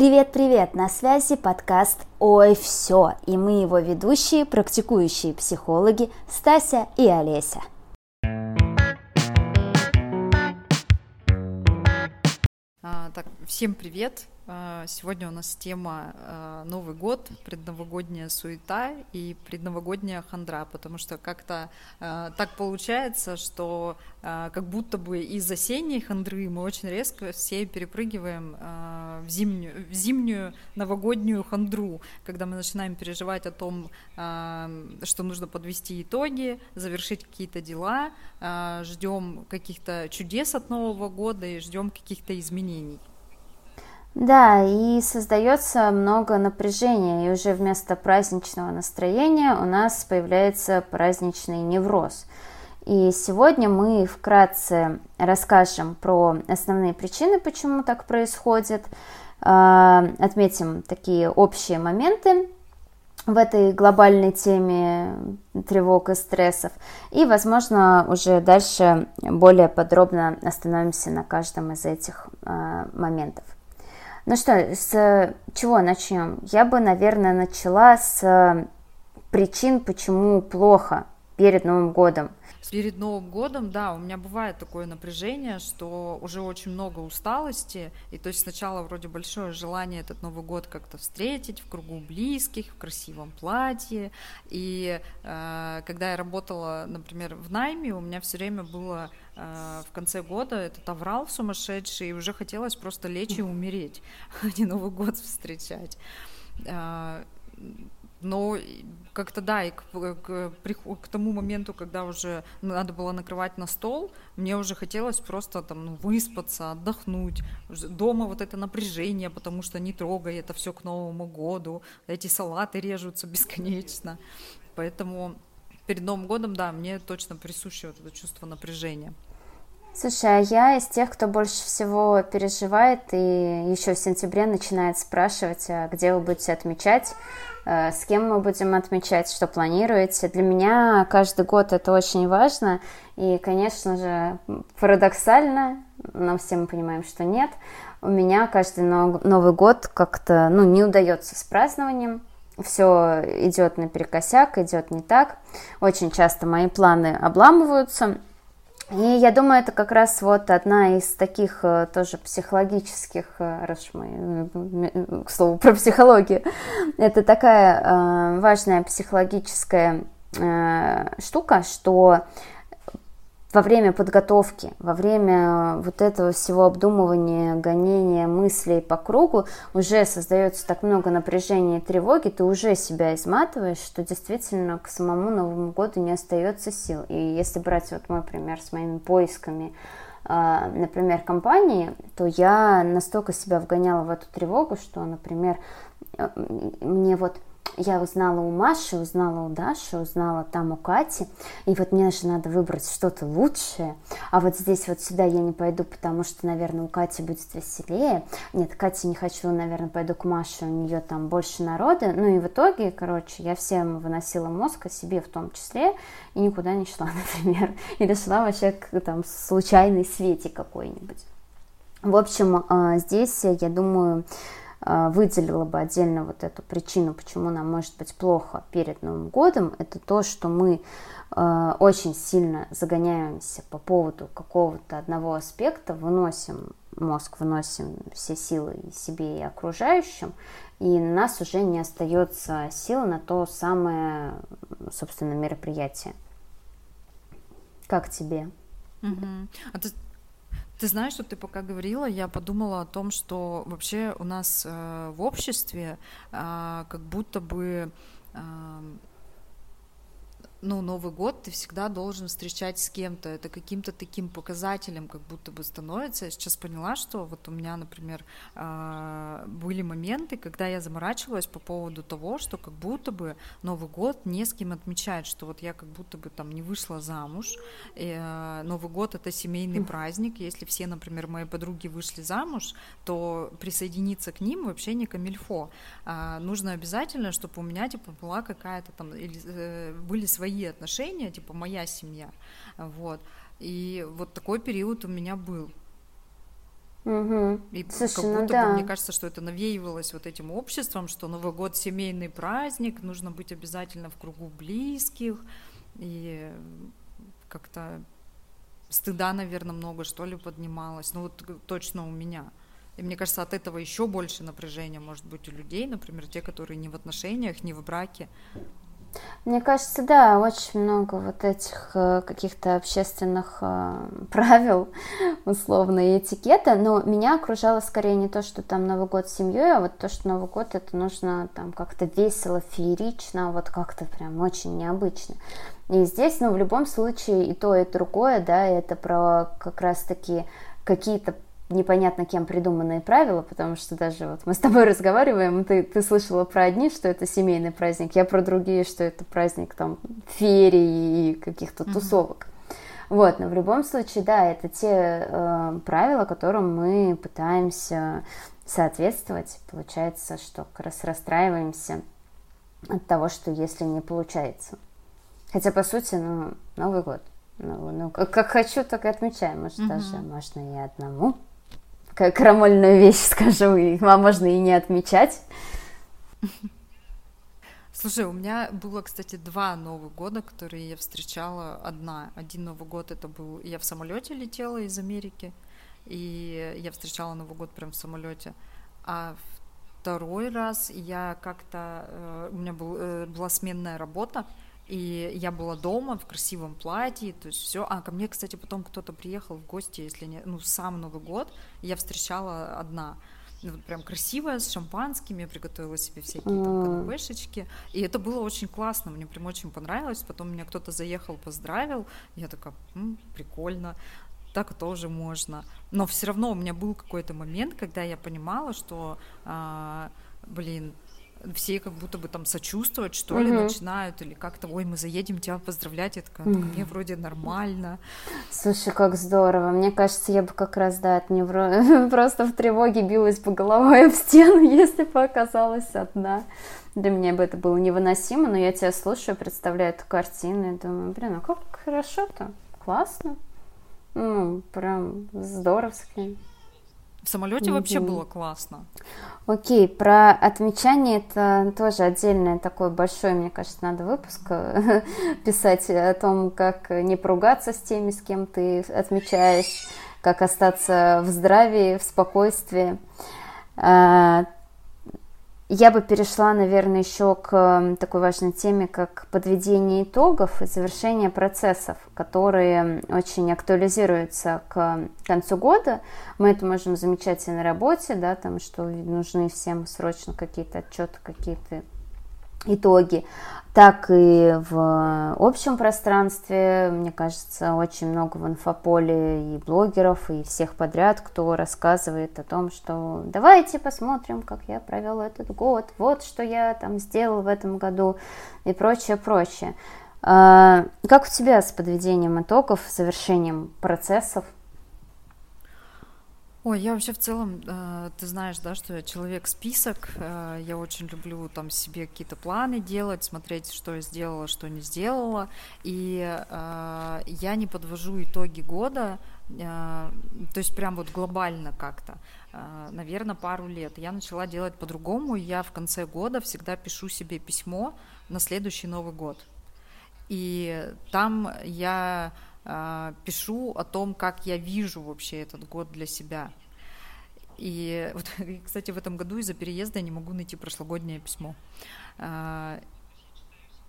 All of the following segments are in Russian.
Привет-привет! На связи подкаст «Ой, все!» и мы его ведущие, практикующие психологи Стася и Олеся. А, так, всем привет! А, сегодня у нас тема а, Новый год, предновогодняя суета и предновогодняя хандра, потому что как-то а, так получается, что как будто бы из осенней хандры мы очень резко все перепрыгиваем в зимнюю, в зимнюю новогоднюю хандру, когда мы начинаем переживать о том, что нужно подвести итоги, завершить какие-то дела, ждем каких-то чудес от Нового года и ждем каких-то изменений. Да, и создается много напряжения, и уже вместо праздничного настроения у нас появляется праздничный невроз. И сегодня мы вкратце расскажем про основные причины, почему так происходит, а, отметим такие общие моменты в этой глобальной теме тревог и стрессов. И, возможно, уже дальше более подробно остановимся на каждом из этих а, моментов. Ну что, с чего начнем? Я бы, наверное, начала с причин, почему плохо перед Новым годом. Перед Новым годом, да, у меня бывает такое напряжение, что уже очень много усталости, и то есть сначала вроде большое желание этот Новый год как-то встретить в кругу близких, в красивом платье, и э, когда я работала, например, в найме, у меня все время было э, в конце года этот аврал сумасшедший, и уже хотелось просто лечь и умереть, а не Новый год встречать. Э, но как-то да, и к, к, к тому моменту, когда уже надо было накрывать на стол, мне уже хотелось просто там ну, выспаться, отдохнуть. Дома вот это напряжение, потому что не трогай это все к Новому году, эти салаты режутся бесконечно. Поэтому перед Новым годом, да, мне точно присуще вот это чувство напряжения. Слушай, а я из тех, кто больше всего переживает и еще в сентябре начинает спрашивать, а где вы будете отмечать, э, с кем мы будем отмечать, что планируете. Для меня каждый год это очень важно. И, конечно же, парадоксально, но все мы понимаем, что нет, у меня каждый Новый год как-то ну, не удается с празднованием. Все идет наперекосяк, идет не так. Очень часто мои планы обламываются. И я думаю, это как раз вот одна из таких э, тоже психологических, э, раз мы, э, к слову, про психологию, это такая важная психологическая штука, что во время подготовки, во время вот этого всего обдумывания, гонения мыслей по кругу уже создается так много напряжения и тревоги, ты уже себя изматываешь, что действительно к самому Новому году не остается сил. И если брать вот мой пример с моими поисками, а, например, компании, то я настолько себя вгоняла в эту тревогу, что, например, мне вот я узнала у Маши, узнала у Даши, узнала там у Кати, и вот мне же надо выбрать что-то лучшее, а вот здесь вот сюда я не пойду, потому что, наверное, у Кати будет веселее, нет, Кати не хочу, наверное, пойду к Маше, у нее там больше народа, ну и в итоге, короче, я всем выносила мозг, о себе в том числе, и никуда не шла, например, или шла вообще к там случайной свете какой-нибудь. В общем, а, здесь, я думаю, выделила бы отдельно вот эту причину, почему нам может быть плохо перед Новым годом, это то, что мы а, очень сильно загоняемся по поводу какого-то одного аспекта, выносим мозг, выносим все силы и себе, и окружающим, и у нас уже не остается сил на то самое, собственно, мероприятие. Как тебе? Угу. А ты ты знаешь, что ты пока говорила, я подумала о том, что вообще у нас э, в обществе э, как будто бы э, ну, Новый год ты всегда должен встречать с кем-то. Это каким-то таким показателем как будто бы становится. Я сейчас поняла, что вот у меня, например, а, были моменты, когда я заморачивалась по поводу того, что как будто бы Новый год не с кем отмечать, что вот я как будто бы там не вышла замуж. И а, Новый год — это семейный праздник. Если все, например, мои подруги вышли замуж, то присоединиться к ним вообще не камильфо. А, нужно обязательно, чтобы у меня типа была какая-то там, или э, были свои свои отношения, типа моя семья, вот. И вот такой период у меня был. Угу. И Слушай, как ну будто да. бы, мне кажется, что это навеивалось вот этим обществом, что Новый год семейный праздник, нужно быть обязательно в кругу близких, и как-то стыда, наверное, много, что ли, поднималось. Ну вот точно у меня. И мне кажется, от этого еще больше напряжения может быть у людей, например, те, которые не в отношениях, не в браке, мне кажется, да, очень много вот этих э, каких-то общественных э, правил, условно, и этикета, но меня окружало скорее не то, что там Новый год с семьей, а вот то, что Новый год это нужно там как-то весело, феерично, вот как-то прям очень необычно. И здесь, ну, в любом случае и то, и другое, да, это про как раз-таки какие-то непонятно кем придуманные правила, потому что даже вот мы с тобой разговариваем, ты, ты слышала про одни, что это семейный праздник, я про другие, что это праздник там феерии и каких-то mm-hmm. тусовок. Вот, но в любом случае, да, это те э, правила, которым мы пытаемся соответствовать. Получается, что как раз расстраиваемся от того, что если не получается. Хотя, по сути, ну, Новый год. Ну, ну как, как хочу, так и отмечаем. Может, mm-hmm. даже можно и одному крамольную вещь скажу, и а можно и не отмечать. Слушай, у меня было, кстати, два Новых года, которые я встречала одна. Один Новый год это был, я в самолете летела из Америки, и я встречала Новый год прям в самолете. А второй раз я как-то, э, у меня был, э, была сменная работа, и я была дома в красивом платье, то есть все. А ко мне, кстати, потом кто-то приехал в гости, если не, ну, сам Новый год, я встречала одна. Ну, вот прям красивая, с шампанским, я приготовила себе всякие там канапешечки, и это было очень классно, мне прям очень понравилось, потом меня кто-то заехал, поздравил, я такая, М, прикольно, так тоже можно, но все равно у меня был какой-то момент, когда я понимала, что, а, блин, все как будто бы там сочувствовать, что ли, начинают, или как-то, ой, мы заедем тебя поздравлять, я такая, так мне вроде нормально. Слушай, как здорово. Мне кажется, я бы как раз, да, от невро... просто в тревоге билась бы головой об стену, если бы оказалась одна. Для меня бы это было невыносимо, но я тебя слушаю, представляю эту картину и думаю, блин, а как хорошо-то, классно. Ну, прям здоровски. В самолете mm-hmm. вообще было классно. Окей, про отмечание это тоже отдельный такой большой, мне кажется, надо выпуск писать о том, как не поругаться с теми, с кем ты отмечаешь, как остаться в здравии, в спокойствии. Я бы перешла, наверное, еще к такой важной теме, как подведение итогов и завершение процессов, которые очень актуализируются к концу года. Мы это можем замечать и на работе, да, там, что нужны всем срочно какие-то отчеты, какие-то итоги так и в общем пространстве. Мне кажется, очень много в инфополе и блогеров, и всех подряд, кто рассказывает о том, что давайте посмотрим, как я провел этот год, вот что я там сделал в этом году и прочее, прочее. А, как у тебя с подведением итогов, завершением процессов? Ой, я вообще в целом, э, ты знаешь, да, что я человек-список, э, я очень люблю там себе какие-то планы делать, смотреть, что я сделала, что не сделала, и э, я не подвожу итоги года, то есть прям вот глобально как-то, наверное, пару лет. Я начала делать по-другому, я в конце года всегда пишу себе письмо на следующий Новый год, и там я пишу о том, как я вижу вообще этот год для себя. И вот, кстати, в этом году из-за переезда я не могу найти прошлогоднее письмо. А,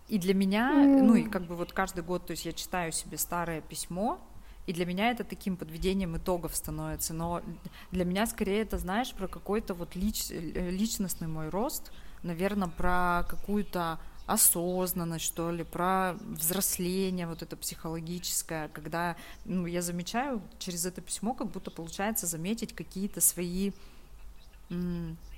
и для меня, mm. ну и как бы вот каждый год, то есть я читаю себе старое письмо, и для меня это таким подведением итогов становится. Но для меня скорее это, знаешь, про какой-то вот лич, личностный мой рост, наверное, про какую-то осознанность, что ли, про взросление вот это психологическое, когда ну, я замечаю через это письмо, как будто получается заметить какие-то свои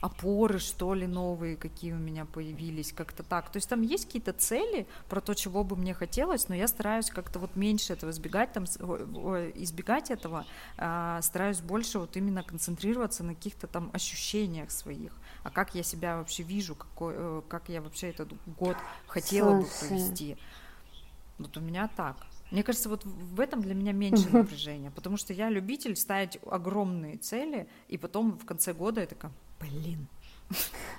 опоры, что ли, новые, какие у меня появились, как-то так. То есть там есть какие-то цели про то, чего бы мне хотелось, но я стараюсь как-то вот меньше этого избегать, там, избегать этого, а, стараюсь больше вот именно концентрироваться на каких-то там ощущениях своих а как я себя вообще вижу, какой, э, как я вообще этот год хотела Слушай. бы провести. Вот у меня так. Мне кажется, вот в этом для меня меньше напряжения, потому что я любитель ставить огромные цели, и потом в конце года я такая, блин,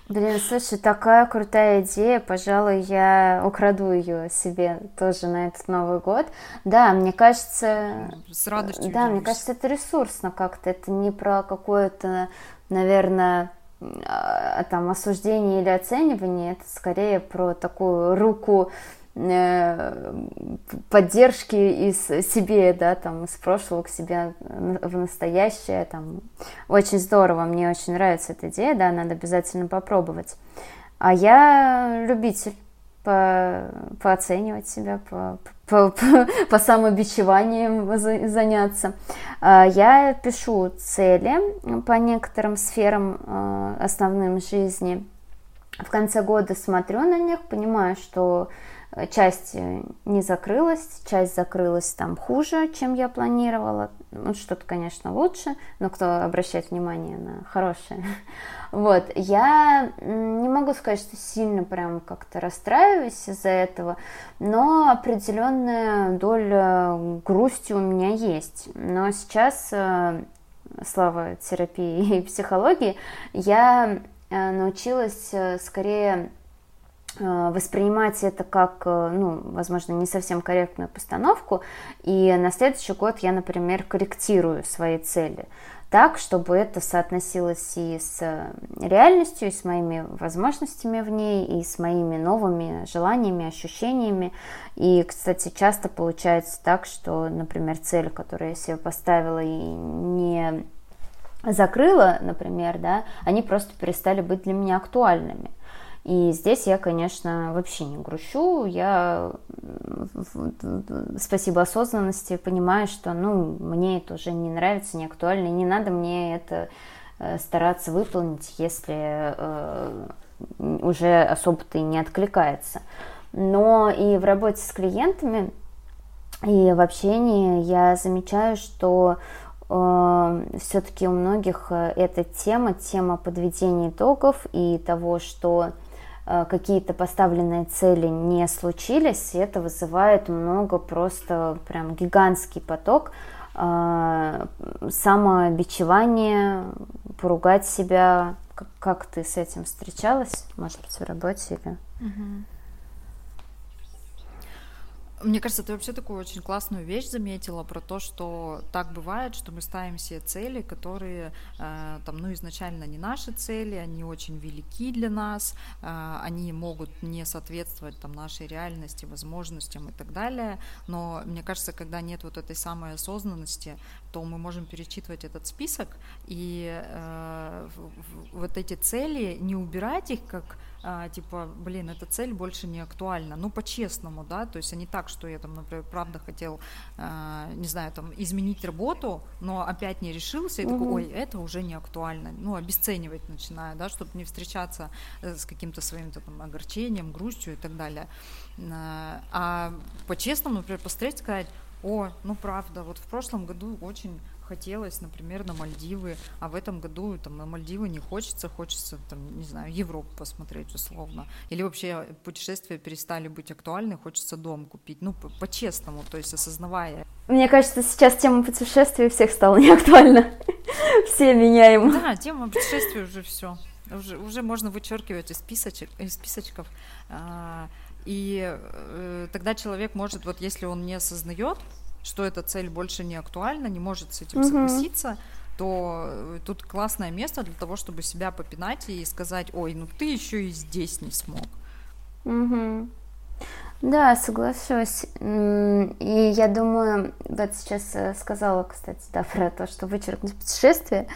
Блин, слушай, такая крутая идея, пожалуй, я украду ее себе тоже на этот Новый год. Да, мне кажется... С радостью. Да, мне кажется, это ресурсно как-то, это не про какое-то, наверное, там осуждение или оценивание, это скорее про такую руку Э, поддержки из себе, да, там, из прошлого к себе в настоящее, там, очень здорово, мне очень нравится эта идея, да, надо обязательно попробовать. А я любитель по, пооценивать себя, по, по, по, по самобичеваниям заняться. А я пишу цели по некоторым сферам э, основным жизни. В конце года смотрю на них, понимаю, что часть э, не закрылась, часть закрылась там хуже, чем я планировала. Ну, что-то, конечно, лучше, но кто обращает внимание на хорошее. Вот, я не могу сказать, что сильно прям как-то расстраиваюсь из-за этого, но определенная доля грусти у меня есть. Но сейчас, э, слава терапии и психологии, я э, научилась скорее Э, воспринимать это как, э, ну, возможно, не совсем корректную постановку, и на следующий год я, например, корректирую свои цели так, чтобы это соотносилось и с реальностью, и с моими возможностями в ней, и с моими новыми желаниями, ощущениями. И, кстати, часто получается так, что, например, цель, которую я себе поставила и не закрыла, например, да, они просто перестали быть для меня актуальными. И здесь я, конечно, вообще не грущу. Я, спасибо осознанности, понимаю, что ну, мне это уже не нравится, не актуально, и не надо мне это э, стараться выполнить, если э, уже особо-то и не откликается. Но и в работе с клиентами, и в общении я замечаю, что э, все-таки у многих э, эта тема, тема подведения итогов и того, что какие-то поставленные цели не случились, и это вызывает много просто прям гигантский поток э, самобичевания, поругать себя. Как, как ты с этим встречалась? Может быть, в работе или... Угу. Мне кажется, ты вообще такую очень классную вещь заметила про то, что так бывает, что мы ставим себе цели, которые э, там, ну, изначально не наши цели, они очень велики для нас, э, они могут не соответствовать там нашей реальности, возможностям и так далее. Но мне кажется, когда нет вот этой самой осознанности, то мы можем перечитывать этот список и э, вот эти цели не убирать их как а, типа, блин, эта цель больше не актуальна. Ну, по-честному, да, то есть, а не так, что я там, например, правда хотел, а, не знаю, там, изменить работу, но опять не решился, и угу. такой, ой, это уже не актуально. Ну, обесценивать начинаю, да, чтобы не встречаться э, с каким-то своим там огорчением, грустью и так далее. А, а по-честному, например, посмотреть, сказать, о, ну правда, вот в прошлом году очень хотелось, например, на Мальдивы, а в этом году там на Мальдивы не хочется, хочется, там, не знаю, Европу посмотреть условно. Или вообще путешествия перестали быть актуальны, хочется дом купить. Ну, по-честному, то есть осознавая. Мне кажется, сейчас тема путешествий всех стала неактуальна. Все меняем. Да, тема путешествий уже все. Уже, уже можно вычеркивать из, списочек, из списочков. А, и э, тогда человек может, вот если он не осознает, что эта цель больше не актуальна, не может с этим угу. согласиться, то э, тут классное место для того, чтобы себя попинать и сказать, ой, ну ты еще и здесь не смог. Угу. Да, соглашусь. И я думаю, вот сейчас э, сказала, кстати, да, про то, что вычеркнуть путешествие.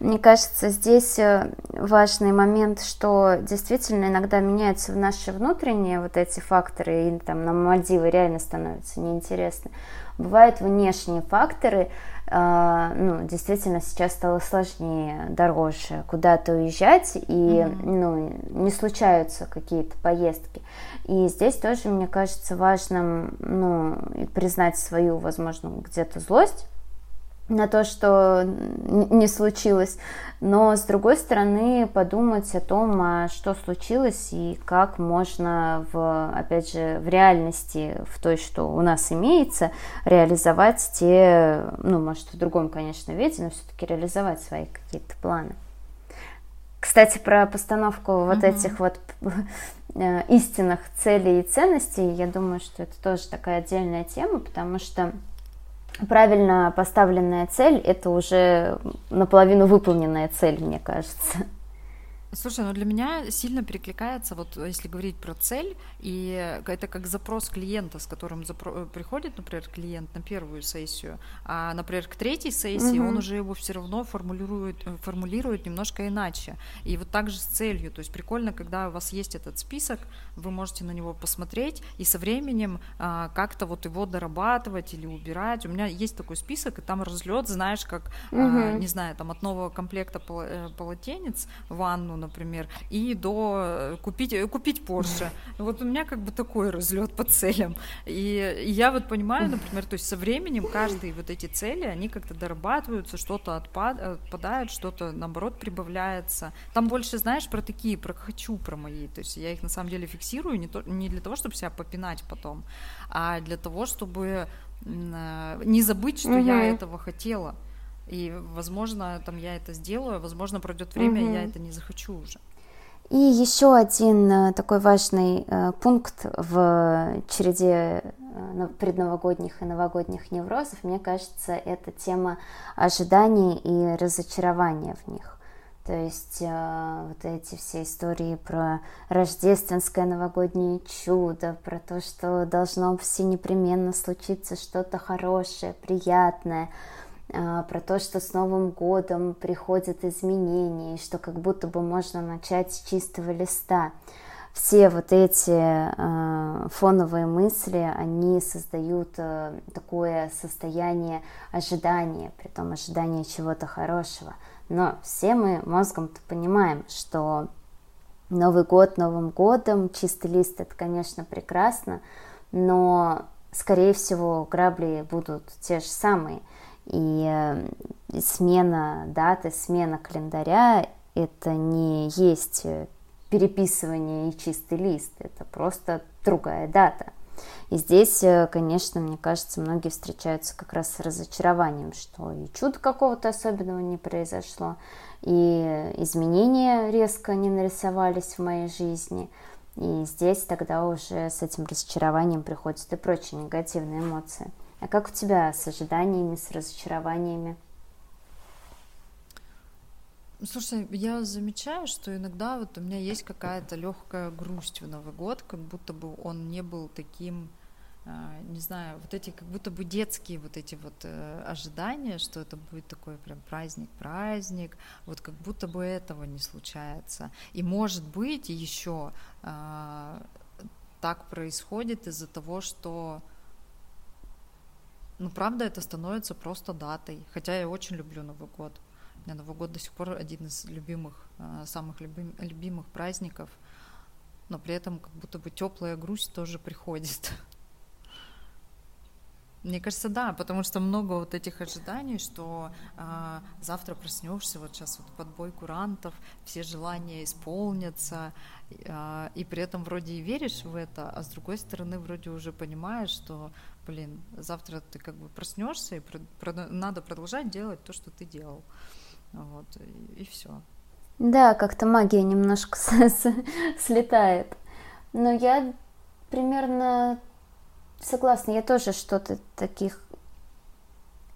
Мне кажется, здесь э, важный момент, что действительно иногда меняются в наши внутренние вот эти факторы, и там на Мальдивы реально становятся неинтересны. Бывают внешние факторы, ну, действительно сейчас стало сложнее, дороже куда-то уезжать, и mm-hmm. ну, не случаются какие-то поездки. И здесь тоже, мне кажется, важным ну, признать свою, возможно, где-то злость на то, что не случилось, но с другой стороны подумать о том, а что случилось и как можно в, опять же, в реальности, в той, что у нас имеется, реализовать те, ну, может, в другом, конечно, виде, но все-таки реализовать свои какие-то планы. Кстати, про постановку вот uh-huh. этих вот э, истинных целей и ценностей, я думаю, что это тоже такая отдельная тема, потому что правильно поставленная цель – это уже наполовину выполненная цель, мне кажется. Слушай, ну для меня сильно перекликается, вот если говорить про цель, и это как запрос клиента, с которым запро- приходит, например, клиент на первую сессию, а, например, к третьей сессии угу. он уже его все равно формулирует, формулирует немножко иначе. И вот так же с целью. То есть прикольно, когда у вас есть этот список, вы можете на него посмотреть и со временем а, как-то вот его дорабатывать или убирать. У меня есть такой список, и там разлет, знаешь, как, угу. а, не знаю, там от нового комплекта э, полотенец ванну, например, и до э, купить, э, купить Porsche. Вот у меня как бы такой разлет по целям. И, и я вот понимаю, например, то есть со временем каждые вот эти цели, они как-то дорабатываются, что-то отпад, отпадает, что-то наоборот прибавляется. Там больше, знаешь, про такие, про хочу, про мои. То есть я их на самом деле фиксирую не, то, не для того, чтобы себя попинать потом, а для того, чтобы э, не забыть, что угу. я этого хотела. И, возможно, там я это сделаю, возможно, пройдет время, угу. и я это не захочу уже. И еще один э, такой важный э, пункт в череде э, предновогодних и новогодних неврозов, мне кажется, это тема ожиданий и разочарования в них. То есть э, вот эти все истории про рождественское новогоднее чудо, про то, что должно все непременно случиться что-то хорошее, приятное, про то, что с Новым годом приходят изменения, и что как будто бы можно начать с чистого листа. Все вот эти э, фоновые мысли, они создают э, такое состояние ожидания, при том ожидания чего-то хорошего. Но все мы мозгом-то понимаем, что Новый год Новым годом, чистый лист это, конечно, прекрасно, но, скорее всего, грабли будут те же самые – и э, смена даты, смена календаря – это не есть переписывание и чистый лист, это просто другая дата. И здесь, э, конечно, мне кажется, многие встречаются как раз с разочарованием, что и чудо какого-то особенного не произошло, и изменения резко не нарисовались в моей жизни. И здесь тогда уже с этим разочарованием приходят и прочие негативные эмоции. А как у тебя с ожиданиями, с разочарованиями? Слушай, я замечаю, что иногда вот у меня есть какая-то легкая грусть в Новый год, как будто бы он не был таким, а, не знаю, вот эти как будто бы детские вот эти вот э, ожидания, что это будет такой прям праздник-праздник, вот как будто бы этого не случается. И может быть еще а, так происходит из-за того, что ну, правда, это становится просто датой. Хотя я очень люблю Новый год. У меня Новый год до сих пор один из любимых, а, самых любим, любимых праздников. Но при этом как будто бы теплая грусть тоже приходит. Мне кажется, да, потому что много вот этих ожиданий, что э, завтра проснешься, вот сейчас вот подбой курантов, все желания исполнятся, э, и при этом вроде и веришь в это, а с другой стороны вроде уже понимаешь, что блин, завтра ты как бы проснешься, и про, про, надо продолжать делать то, что ты делал. Вот, и, и все. Да, как-то магия немножко слетает. Но я примерно согласна, я тоже что-то таких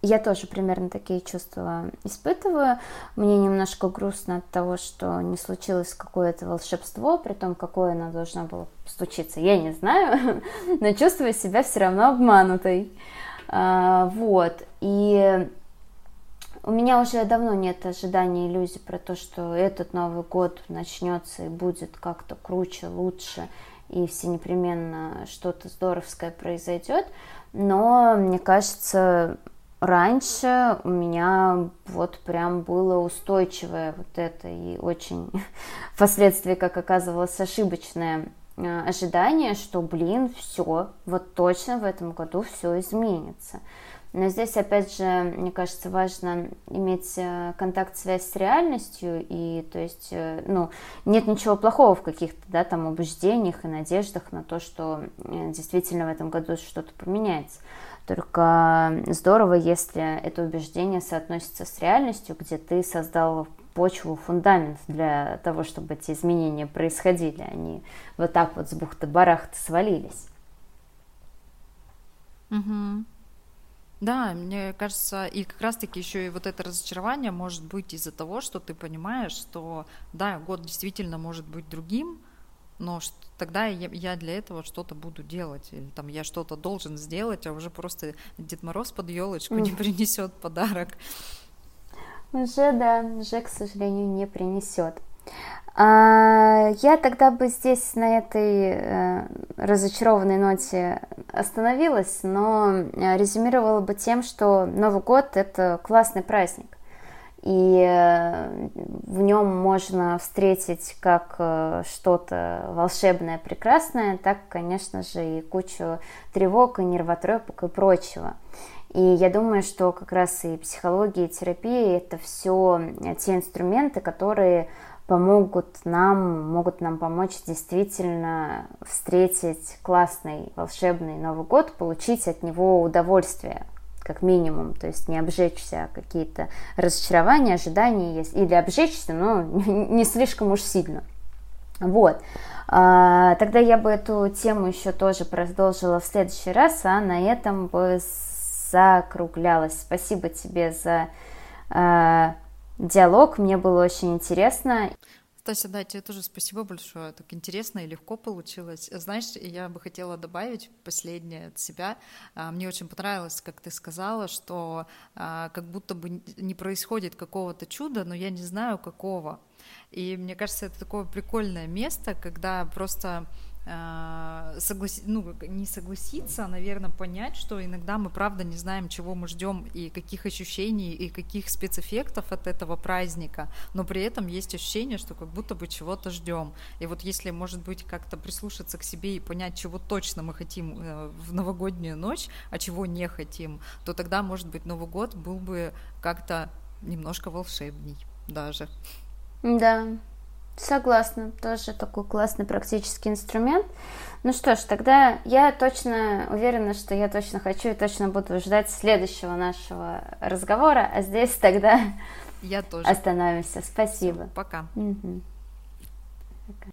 я тоже примерно такие чувства испытываю. Мне немножко грустно от того, что не случилось какое-то волшебство, при том, какое оно должно было случиться, я не знаю, но чувствую себя все равно обманутой. А, вот. И у меня уже давно нет ожиданий, иллюзий про то, что этот Новый год начнется и будет как-то круче, лучше, и все непременно что-то здоровское произойдет. Но мне кажется, раньше у меня вот прям было устойчивое вот это и очень впоследствии, как оказывалось, ошибочное э, ожидание, что, блин, все, вот точно в этом году все изменится. Но здесь, опять же, мне кажется, важно иметь э, контакт, связь с реальностью, и, то есть, э, ну, нет ничего плохого в каких-то, да, там, убеждениях и надеждах на то, что э, действительно в этом году что-то поменяется. Только здорово, если это убеждение соотносится с реальностью, где ты создал почву, фундамент для того, чтобы эти изменения происходили, они вот так вот с бухты-барахты свалились. Угу. Да, мне кажется, и как раз-таки еще и вот это разочарование может быть из-за того, что ты понимаешь, что да, год действительно может быть другим, но тогда я, я для этого что-то буду делать, или там я что-то должен сделать, а уже просто Дед Мороз под елочку не принесет подарок. Уже, да, уже, к сожалению, не принесет. А, я тогда бы здесь на этой э, разочарованной ноте остановилась, но э, резюмировала бы тем, что Новый год это классный праздник. И э, в нем можно встретить как что-то волшебное, прекрасное, так, конечно же, и кучу тревог и нервотрепок и прочего. И я думаю, что как раз и психология, и терапия – это все те инструменты, которые помогут нам, могут нам помочь действительно встретить классный, волшебный Новый год, получить от него удовольствие, как минимум, то есть не обжечься какие-то разочарования, ожидания есть, или обжечься, но не слишком уж сильно. Вот. А, тогда я бы эту тему еще тоже продолжила в следующий раз, а на этом бы закруглялась. Спасибо тебе за а, диалог. Мне было очень интересно. Стася, да, тебе тоже спасибо большое. Так интересно и легко получилось. Знаешь, я бы хотела добавить последнее от себя. А, мне очень понравилось, как ты сказала, что а, как будто бы не происходит какого-то чуда, но я не знаю какого. И мне кажется, это такое прикольное место, когда просто согласи... ну, не согласиться, а, наверное, понять, что иногда мы правда не знаем, чего мы ждем и каких ощущений и каких спецэффектов от этого праздника, но при этом есть ощущение, что как будто бы чего-то ждем. И вот если, может быть, как-то прислушаться к себе и понять, чего точно мы хотим э, в новогоднюю ночь, а чего не хотим, то тогда, может быть, Новый год был бы как-то немножко волшебней даже. Да, Согласна, тоже такой классный практический инструмент. Ну что ж, тогда я точно уверена, что я точно хочу и точно буду ждать следующего нашего разговора, а здесь тогда я тоже остановимся. Спасибо. Все, пока. Угу. пока.